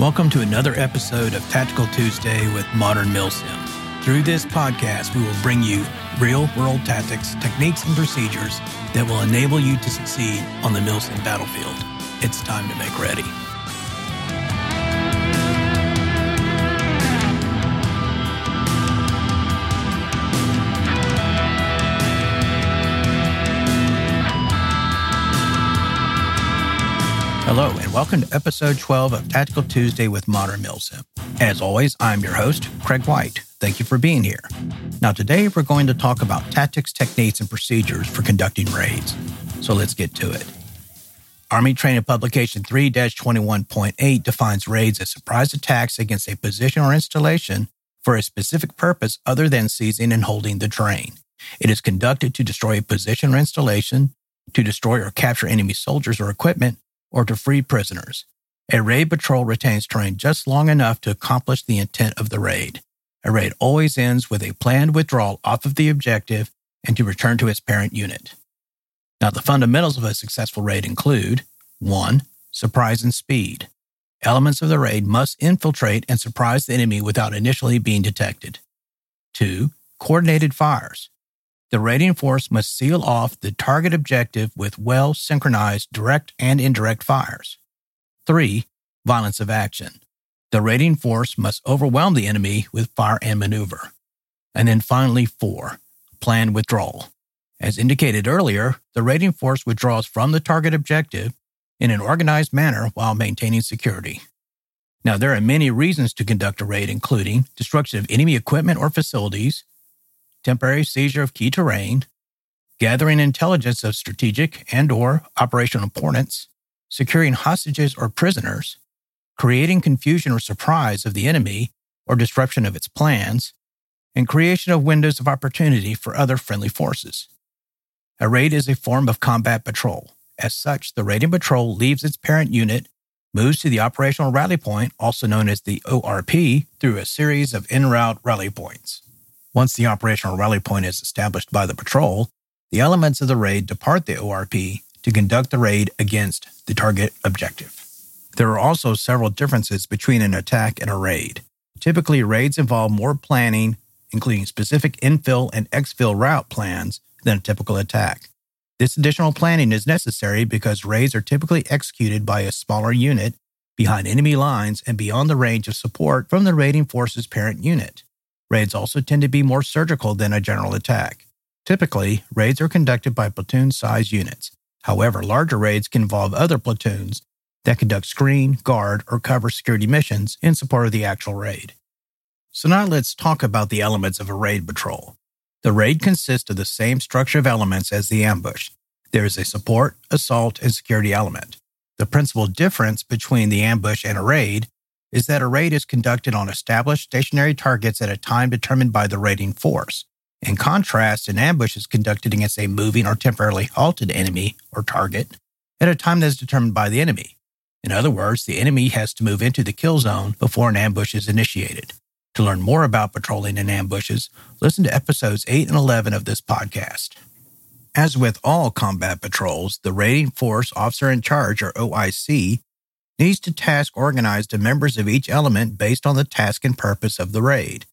Welcome to another episode of Tactical Tuesday with Modern Milsim. Through this podcast, we will bring you real world tactics, techniques, and procedures that will enable you to succeed on the Milsim battlefield. It's time to make ready. Hello, and welcome to episode 12 of Tactical Tuesday with Modern Milsim. As always, I'm your host, Craig White. Thank you for being here. Now, today we're going to talk about tactics, techniques, and procedures for conducting raids. So let's get to it. Army Training Publication 3 21.8 defines raids as surprise attacks against a position or installation for a specific purpose other than seizing and holding the terrain. It is conducted to destroy a position or installation, to destroy or capture enemy soldiers or equipment, or to free prisoners. A raid patrol retains terrain just long enough to accomplish the intent of the raid. A raid always ends with a planned withdrawal off of the objective and to return to its parent unit. Now, the fundamentals of a successful raid include 1. Surprise and speed. Elements of the raid must infiltrate and surprise the enemy without initially being detected. 2. Coordinated fires. The raiding force must seal off the target objective with well synchronized direct and indirect fires. 3. Violence of action. The raiding force must overwhelm the enemy with fire and maneuver. And then finally, 4. Planned withdrawal. As indicated earlier, the raiding force withdraws from the target objective in an organized manner while maintaining security. Now, there are many reasons to conduct a raid, including destruction of enemy equipment or facilities, temporary seizure of key terrain, gathering intelligence of strategic and or operational importance, securing hostages or prisoners, creating confusion or surprise of the enemy or disruption of its plans, and creation of windows of opportunity for other friendly forces. A raid is a form of combat patrol. As such, the raiding patrol leaves its parent unit, moves to the operational rally point, also known as the ORP, through a series of en route rally points. Once the operational rally point is established by the patrol, the elements of the raid depart the ORP to conduct the raid against the target objective. There are also several differences between an attack and a raid. Typically, raids involve more planning, including specific infill and exfil route plans, than a typical attack. This additional planning is necessary because raids are typically executed by a smaller unit behind enemy lines and beyond the range of support from the raiding force's parent unit. Raids also tend to be more surgical than a general attack. Typically, raids are conducted by platoon size units. However, larger raids can involve other platoons that conduct screen, guard, or cover security missions in support of the actual raid. So now let's talk about the elements of a raid patrol. The raid consists of the same structure of elements as the ambush. There is a support, assault, and security element. The principal difference between the ambush and a raid is that a raid is conducted on established stationary targets at a time determined by the raiding force. In contrast, an ambush is conducted against a moving or temporarily halted enemy or target at a time that is determined by the enemy. In other words, the enemy has to move into the kill zone before an ambush is initiated. To learn more about patrolling and ambushes, listen to episodes 8 and 11 of this podcast. As with all combat patrols, the raiding force officer in charge, or OIC, needs to task organize the members of each element based on the task and purpose of the raid.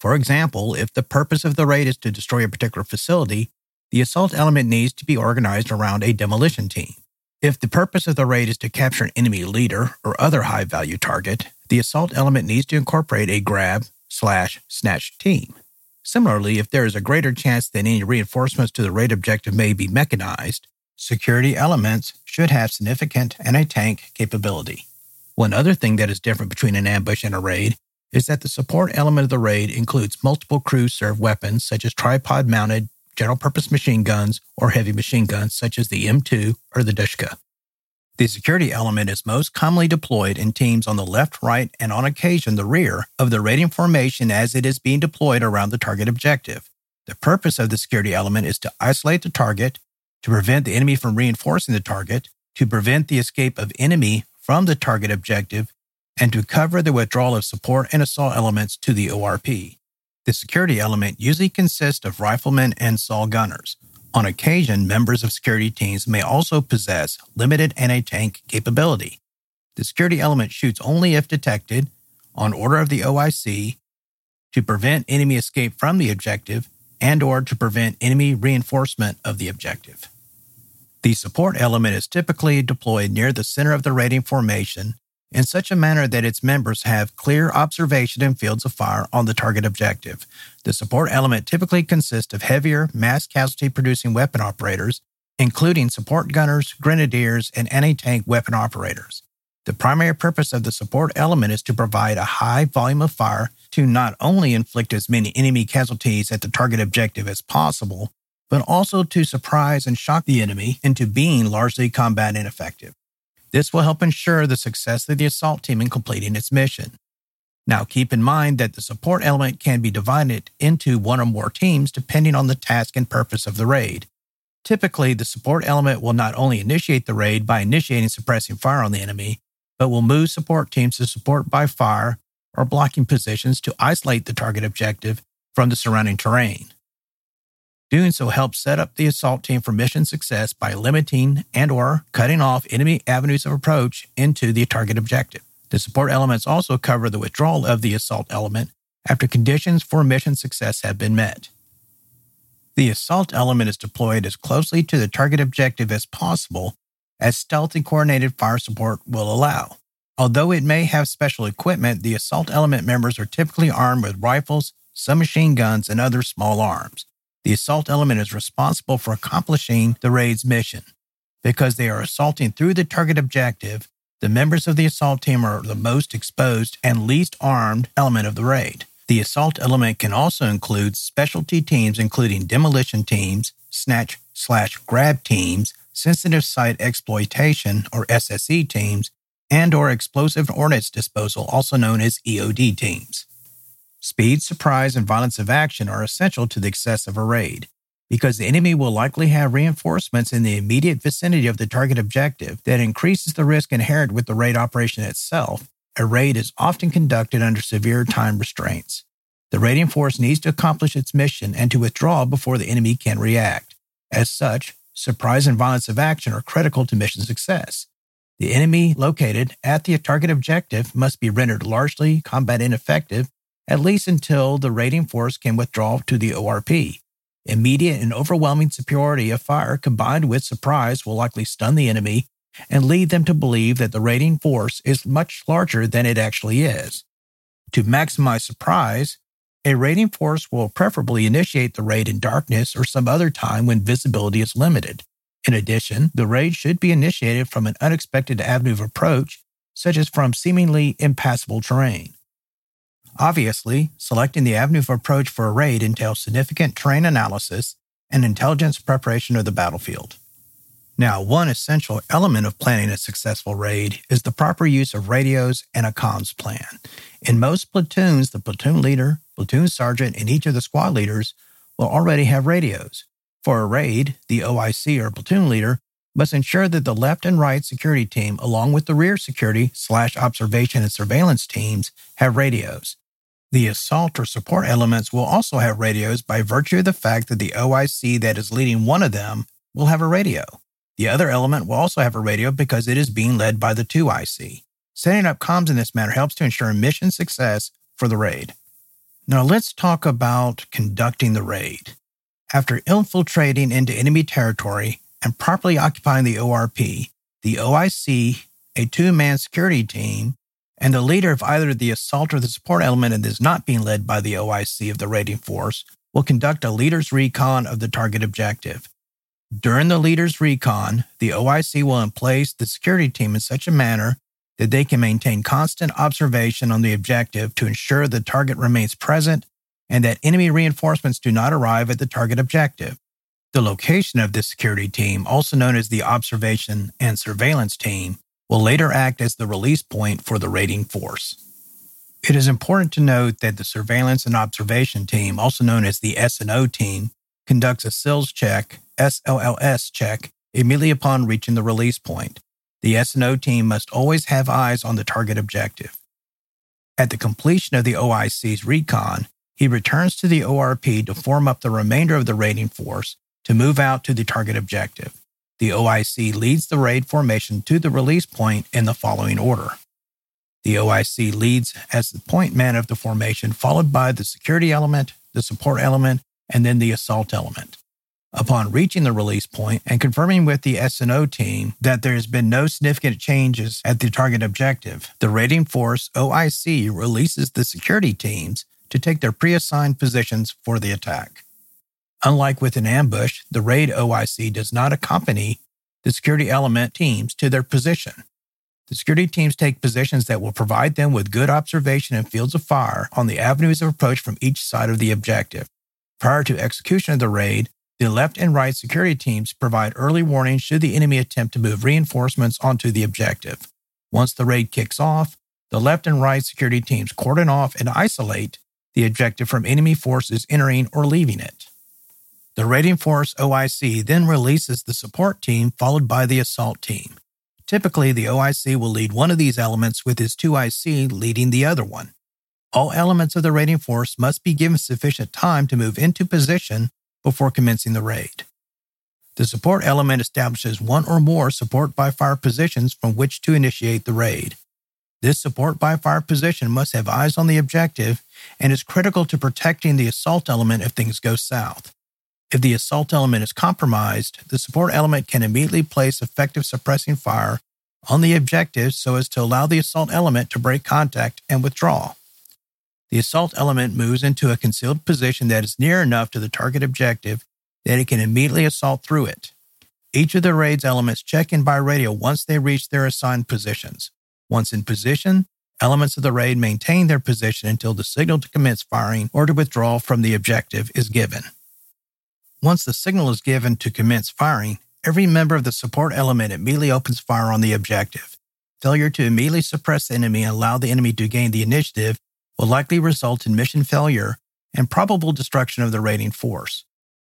For example, if the purpose of the raid is to destroy a particular facility, the assault element needs to be organized around a demolition team. If the purpose of the raid is to capture an enemy leader or other high value target, the assault element needs to incorporate a grab slash snatch team. Similarly, if there is a greater chance that any reinforcements to the raid objective may be mechanized, security elements should have significant anti-tank capability. One other thing that is different between an ambush and a raid is that the support element of the raid includes multiple crew served weapons such as tripod mounted general purpose machine guns or heavy machine guns such as the M2 or the Dushka. The security element is most commonly deployed in teams on the left, right, and on occasion the rear of the raiding formation as it is being deployed around the target objective. The purpose of the security element is to isolate the target to prevent the enemy from reinforcing the target, to prevent the escape of enemy from the target objective, and to cover the withdrawal of support and assault elements to the ORP. The security element usually consists of riflemen and saw gunners. On occasion, members of security teams may also possess limited anti tank capability. The security element shoots only if detected, on order of the OIC, to prevent enemy escape from the objective and or to prevent enemy reinforcement of the objective. The support element is typically deployed near the center of the raiding formation in such a manner that its members have clear observation and fields of fire on the target objective. The support element typically consists of heavier, mass casualty producing weapon operators, including support gunners, grenadiers, and anti tank weapon operators. The primary purpose of the support element is to provide a high volume of fire to not only inflict as many enemy casualties at the target objective as possible, but also to surprise and shock the enemy into being largely combat ineffective. This will help ensure the success of the assault team in completing its mission. Now, keep in mind that the support element can be divided into one or more teams depending on the task and purpose of the raid. Typically, the support element will not only initiate the raid by initiating suppressing fire on the enemy, but will move support teams to support by fire or blocking positions to isolate the target objective from the surrounding terrain. Doing so helps set up the assault team for mission success by limiting and or cutting off enemy avenues of approach into the target objective. The support elements also cover the withdrawal of the assault element after conditions for mission success have been met. The assault element is deployed as closely to the target objective as possible as stealthy coordinated fire support will allow. Although it may have special equipment, the assault element members are typically armed with rifles, submachine guns, and other small arms. The assault element is responsible for accomplishing the raid's mission. Because they are assaulting through the target objective, the members of the assault team are the most exposed and least armed element of the raid. The assault element can also include specialty teams, including demolition teams, snatch slash grab teams, sensitive site exploitation or SSE teams, and or explosive ordnance disposal, also known as EOD teams. Speed, surprise, and violence of action are essential to the success of a raid. Because the enemy will likely have reinforcements in the immediate vicinity of the target objective that increases the risk inherent with the raid operation itself, a raid is often conducted under severe time restraints. The raiding force needs to accomplish its mission and to withdraw before the enemy can react. As such, surprise and violence of action are critical to mission success. The enemy located at the target objective must be rendered largely combat ineffective at least until the raiding force can withdraw to the ORP. Immediate and overwhelming superiority of fire combined with surprise will likely stun the enemy and lead them to believe that the raiding force is much larger than it actually is. To maximize surprise, a raiding force will preferably initiate the raid in darkness or some other time when visibility is limited. In addition, the raid should be initiated from an unexpected avenue of approach, such as from seemingly impassable terrain. Obviously, selecting the avenue of approach for a raid entails significant terrain analysis and intelligence preparation of the battlefield. Now, one essential element of planning a successful raid is the proper use of radios and a comms plan. In most platoons, the platoon leader, platoon sergeant, and each of the squad leaders will already have radios. For a raid, the OIC or platoon leader must ensure that the left and right security team, along with the rear security slash observation and surveillance teams, have radios. The assault or support elements will also have radios by virtue of the fact that the OIC that is leading one of them will have a radio. The other element will also have a radio because it is being led by the 2IC. Setting up comms in this manner helps to ensure mission success for the raid. Now let's talk about conducting the raid. After infiltrating into enemy territory and properly occupying the ORP, the OIC, a two man security team, and the leader of either the assault or the support element and is not being led by the OIC of the raiding force will conduct a leader's recon of the target objective. During the leader's recon, the OIC will emplace the security team in such a manner that they can maintain constant observation on the objective to ensure the target remains present and that enemy reinforcements do not arrive at the target objective. The location of this security team, also known as the observation and surveillance team, will later act as the release point for the raiding force. It is important to note that the surveillance and observation team, also known as the S&O team, conducts a SILS check, SLLS check, immediately upon reaching the release point. The S&O team must always have eyes on the target objective. At the completion of the OIC's recon, he returns to the ORP to form up the remainder of the raiding force to move out to the target objective. The OIC leads the raid formation to the release point in the following order. The OIC leads as the point man of the formation, followed by the security element, the support element, and then the assault element. Upon reaching the release point and confirming with the S&O team that there has been no significant changes at the target objective, the raiding force OIC releases the security teams to take their pre-assigned positions for the attack. Unlike with an ambush, the raid OIC does not accompany the security element teams to their position. The security teams take positions that will provide them with good observation and fields of fire on the avenues of approach from each side of the objective. Prior to execution of the raid, the left and right security teams provide early warning should the enemy attempt to move reinforcements onto the objective. Once the raid kicks off, the left and right security teams cordon off and isolate the objective from enemy forces entering or leaving it. The raiding force OIC then releases the support team followed by the assault team. Typically, the OIC will lead one of these elements with his 2IC leading the other one. All elements of the raiding force must be given sufficient time to move into position before commencing the raid. The support element establishes one or more support by fire positions from which to initiate the raid. This support by fire position must have eyes on the objective and is critical to protecting the assault element if things go south. If the assault element is compromised, the support element can immediately place effective suppressing fire on the objective so as to allow the assault element to break contact and withdraw. The assault element moves into a concealed position that is near enough to the target objective that it can immediately assault through it. Each of the raid's elements check in by radio once they reach their assigned positions. Once in position, elements of the raid maintain their position until the signal to commence firing or to withdraw from the objective is given. Once the signal is given to commence firing, every member of the support element immediately opens fire on the objective. Failure to immediately suppress the enemy and allow the enemy to gain the initiative will likely result in mission failure and probable destruction of the raiding force.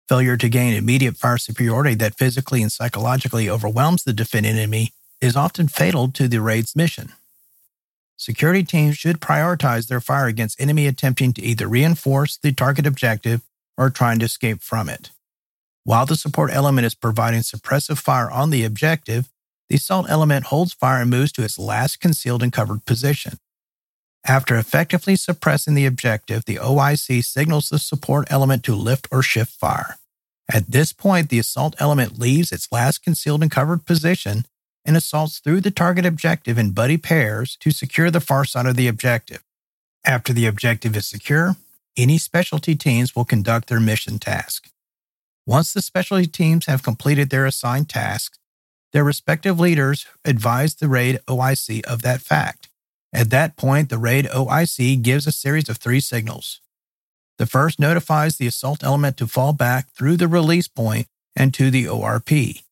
Failure to gain immediate fire superiority that physically and psychologically overwhelms the defending enemy is often fatal to the raid's mission. Security teams should prioritize their fire against enemy attempting to either reinforce the target objective or trying to escape from it. While the support element is providing suppressive fire on the objective, the assault element holds fire and moves to its last concealed and covered position. After effectively suppressing the objective, the OIC signals the support element to lift or shift fire. At this point, the assault element leaves its last concealed and covered position and assaults through the target objective in buddy pairs to secure the far side of the objective. After the objective is secure, any specialty teams will conduct their mission task. Once the specialty teams have completed their assigned tasks, their respective leaders advise the RAID OIC of that fact. At that point, the RAID OIC gives a series of three signals. The first notifies the assault element to fall back through the release point and to the ORP.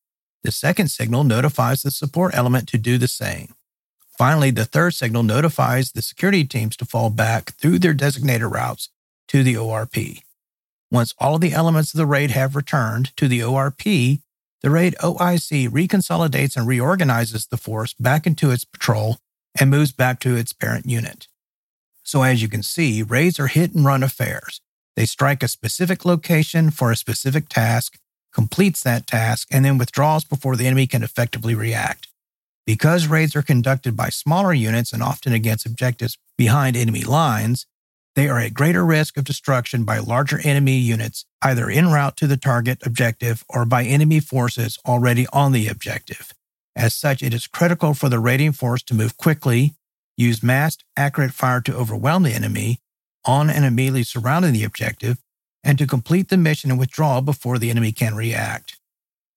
The second signal notifies the support element to do the same. Finally, the third signal notifies the security teams to fall back through their designated routes to the ORP. Once all of the elements of the raid have returned to the ORP, the raid OIC reconsolidates and reorganizes the force back into its patrol and moves back to its parent unit. So, as you can see, raids are hit and run affairs. They strike a specific location for a specific task, completes that task, and then withdraws before the enemy can effectively react. Because raids are conducted by smaller units and often against objectives behind enemy lines, they are at greater risk of destruction by larger enemy units, either en route to the target objective or by enemy forces already on the objective. As such, it is critical for the raiding force to move quickly, use massed, accurate fire to overwhelm the enemy on and immediately surrounding the objective, and to complete the mission and withdraw before the enemy can react.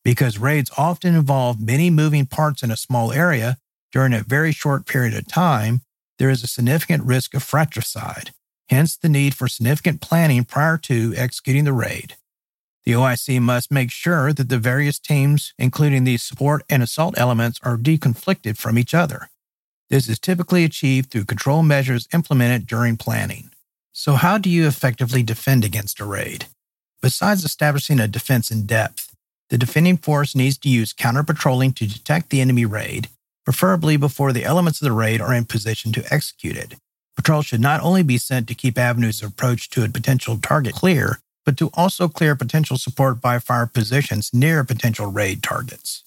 Because raids often involve many moving parts in a small area during a very short period of time, there is a significant risk of fratricide, hence the need for significant planning prior to executing the raid. The OIC must make sure that the various teams, including the support and assault elements, are deconflicted from each other. This is typically achieved through control measures implemented during planning. So, how do you effectively defend against a raid? Besides establishing a defense in depth, the defending force needs to use counter patrolling to detect the enemy raid, preferably before the elements of the raid are in position to execute it. Patrols should not only be sent to keep avenues of approach to a potential target clear, but to also clear potential support by fire positions near potential raid targets.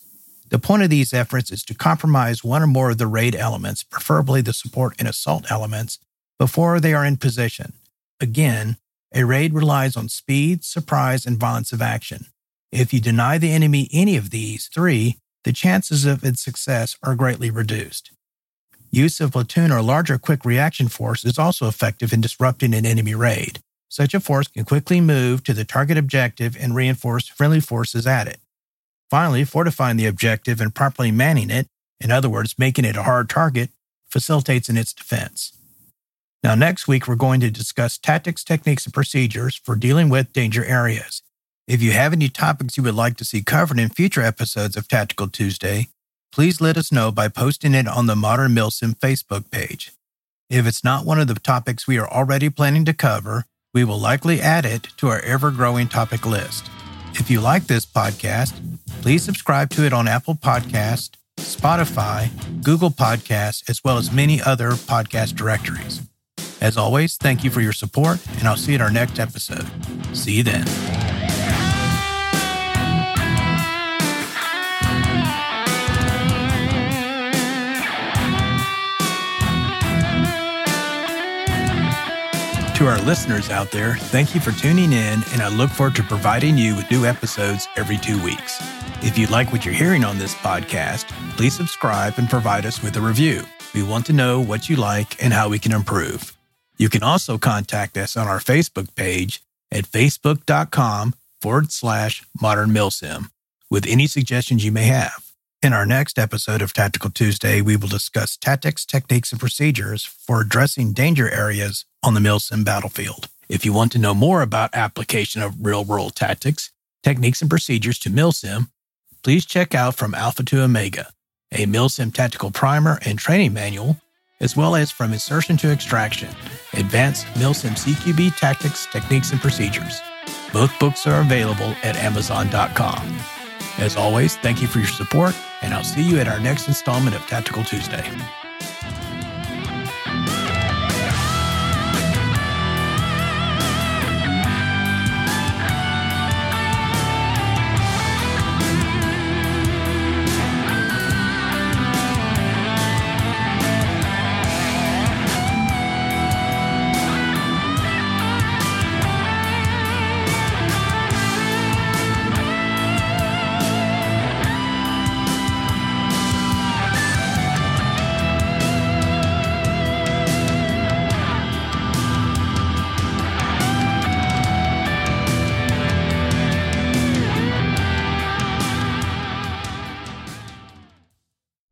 The point of these efforts is to compromise one or more of the raid elements, preferably the support and assault elements, before they are in position. Again, a raid relies on speed, surprise, and violence of action. If you deny the enemy any of these three, the chances of its success are greatly reduced. Use of platoon or larger quick reaction force is also effective in disrupting an enemy raid. Such a force can quickly move to the target objective and reinforce friendly forces at it. Finally, fortifying the objective and properly manning it, in other words, making it a hard target, facilitates in its defense. Now, next week, we're going to discuss tactics, techniques, and procedures for dealing with danger areas. If you have any topics you would like to see covered in future episodes of Tactical Tuesday, please let us know by posting it on the Modern Milsim Facebook page. If it's not one of the topics we are already planning to cover, we will likely add it to our ever growing topic list. If you like this podcast, please subscribe to it on Apple Podcast, Spotify, Google Podcasts, as well as many other podcast directories. As always, thank you for your support, and I'll see you in our next episode. See you then. To our listeners out there, thank you for tuning in, and I look forward to providing you with new episodes every two weeks. If you like what you're hearing on this podcast, please subscribe and provide us with a review. We want to know what you like and how we can improve. You can also contact us on our Facebook page at facebook.com forward slash modern milsim with any suggestions you may have. In our next episode of Tactical Tuesday, we will discuss tactics, techniques, and procedures for addressing danger areas on the milsim battlefield. If you want to know more about application of real world tactics, techniques, and procedures to milsim, please check out From Alpha to Omega, a milsim tactical primer and training manual as well as from insertion to extraction, Advanced MILSIM CQB Tactics, Techniques, and Procedures. Both books are available at Amazon.com. As always, thank you for your support, and I'll see you at our next installment of Tactical Tuesday.